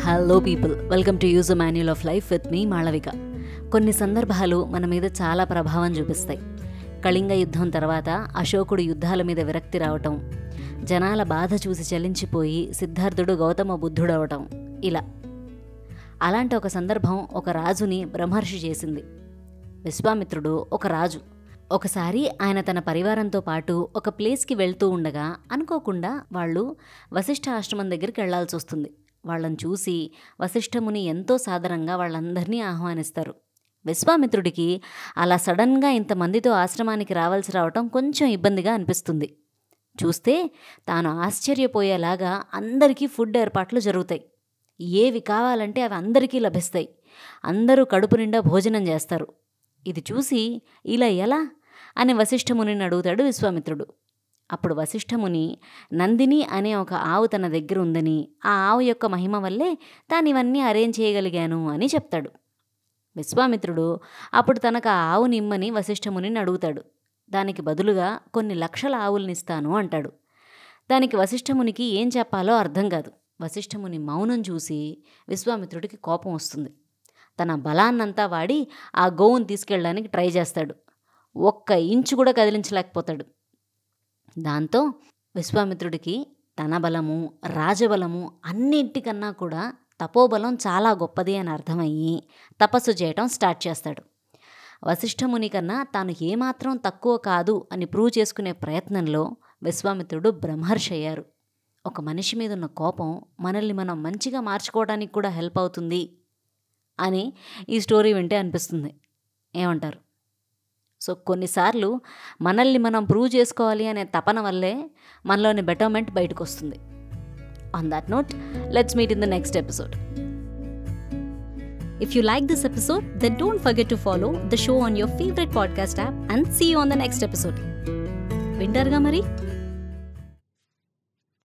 Hello people welcome to use manual of life with me Malavika కొన్ని సందర్భాలు మన మీద చాలా ప్రభావం చూపిస్తాయి. కళింగ యుద్ధం తర్వాత అశోకుడు యుద్ధాల మీద విరక్తి రావటం జనాల బాధ చూసి చలించిపోయి సిద్ధార్థుడు గౌతమ బుద్ధుడవటం ఇలా. అలాంటి ఒక సందర్భం ఒక రాజుని బ్రహ్మర్షి చేసింది. విశ్వామిత్రుడు ఒక రాజు. ఒకసారి ఆయన తన పరివారంతో పాటు ఒక ప్లేస్కి వెళ్తూ ఉండగా అనుకోకుండా వాళ్ళు వశిష్ఠ ఆశ్రమం దగ్గరికి వెళ్ళాల్సి వస్తుంది వాళ్ళని చూసి వశిష్ఠముని ఎంతో సాదరంగా వాళ్ళందరినీ ఆహ్వానిస్తారు. విశ్వామిత్రుడికి అలా సడన్గా ఇంతమందితో ఆశ్రమానికి రావాల్సి రావటం కొంచెం ఇబ్బందిగా అనిపిస్తుంది. చూస్తే తాను ఆశ్చర్యపోయేలాగా అందరికీ ఫుడ్ ఏర్పాట్లు జరుగుతాయి. ఏవి కావాలంటే అవి అందరికీ లభిస్తాయి. అందరూ కడుపు నిండా భోజనం చేస్తారు. ఇది చూసి ఇలా ఎలా? అని వశిష్ఠమునిని అడుగుతాడు విశ్వామిత్రుడు. అప్పుడు వశిష్ఠముని నందిని అనే ఒక ఆవు తన దగ్గర ఉందని ఆ ఆవు యొక్క మహిమ వల్లే తాను ఇవన్నీ అరేంజ్ చేయగలిగాను అని చెప్తాడు. విశ్వామిత్రుడు అప్పుడు తనకు ఆ ఆవుని ఇమ్మని వశిష్ఠమునిని అడుగుతాడు. దానికి బదులుగా కొన్ని లక్షల ఆవుల్నిస్తాను అంటాడు. దానికి వశిష్ఠమునికి ఏం చెప్పాలో అర్థం కాదు. వశిష్ఠముని మౌనం చూసి విశ్వామిత్రుడికి కోపం వస్తుంది. తన బలాన్నంతా వాడి ఆ గోవును తీసుకెళ్ళడానికి ట్రై చేస్తాడు. ఒక్క ఇంచు కూడా కదిలించలేకపోతాడు. దాంతో విశ్వామిత్రుడికి తన బలము రాజబలము అన్నింటికన్నా కూడా తపోబలం చాలా గొప్పది అని అర్థమయ్యి తపస్సు చేయటం స్టార్ట్ చేస్తాడు. వశిష్ఠముని కన్నా తాను ఏమాత్రం తక్కువ కాదు అని ప్రూవ్ చేసుకునే ప్రయత్నంలో విశ్వామిత్రుడు బ్రహ్మర్షి అయ్యారు. ఒక మనిషి మీద ఉన్న కోపం మనల్ని మనం మంచిగా మార్చుకోవడానికి కూడా హెల్ప్ అవుతుంది అని ఈ స్టోరీ వింటే అనిపిస్తుంది. ఏమంటారు? సో కొన్నిసార్లు మనల్ని మనం ప్రూవ్ చేసుకోవాలి అనే తపన వల్లే మనలోని బెటర్మెంట్ బయటకు వస్తుంది on that note let's meet in the next episode if you like this episode the don't forget to follow the show on your favourite podcast app and see on the next episode వింటర్గా మరి?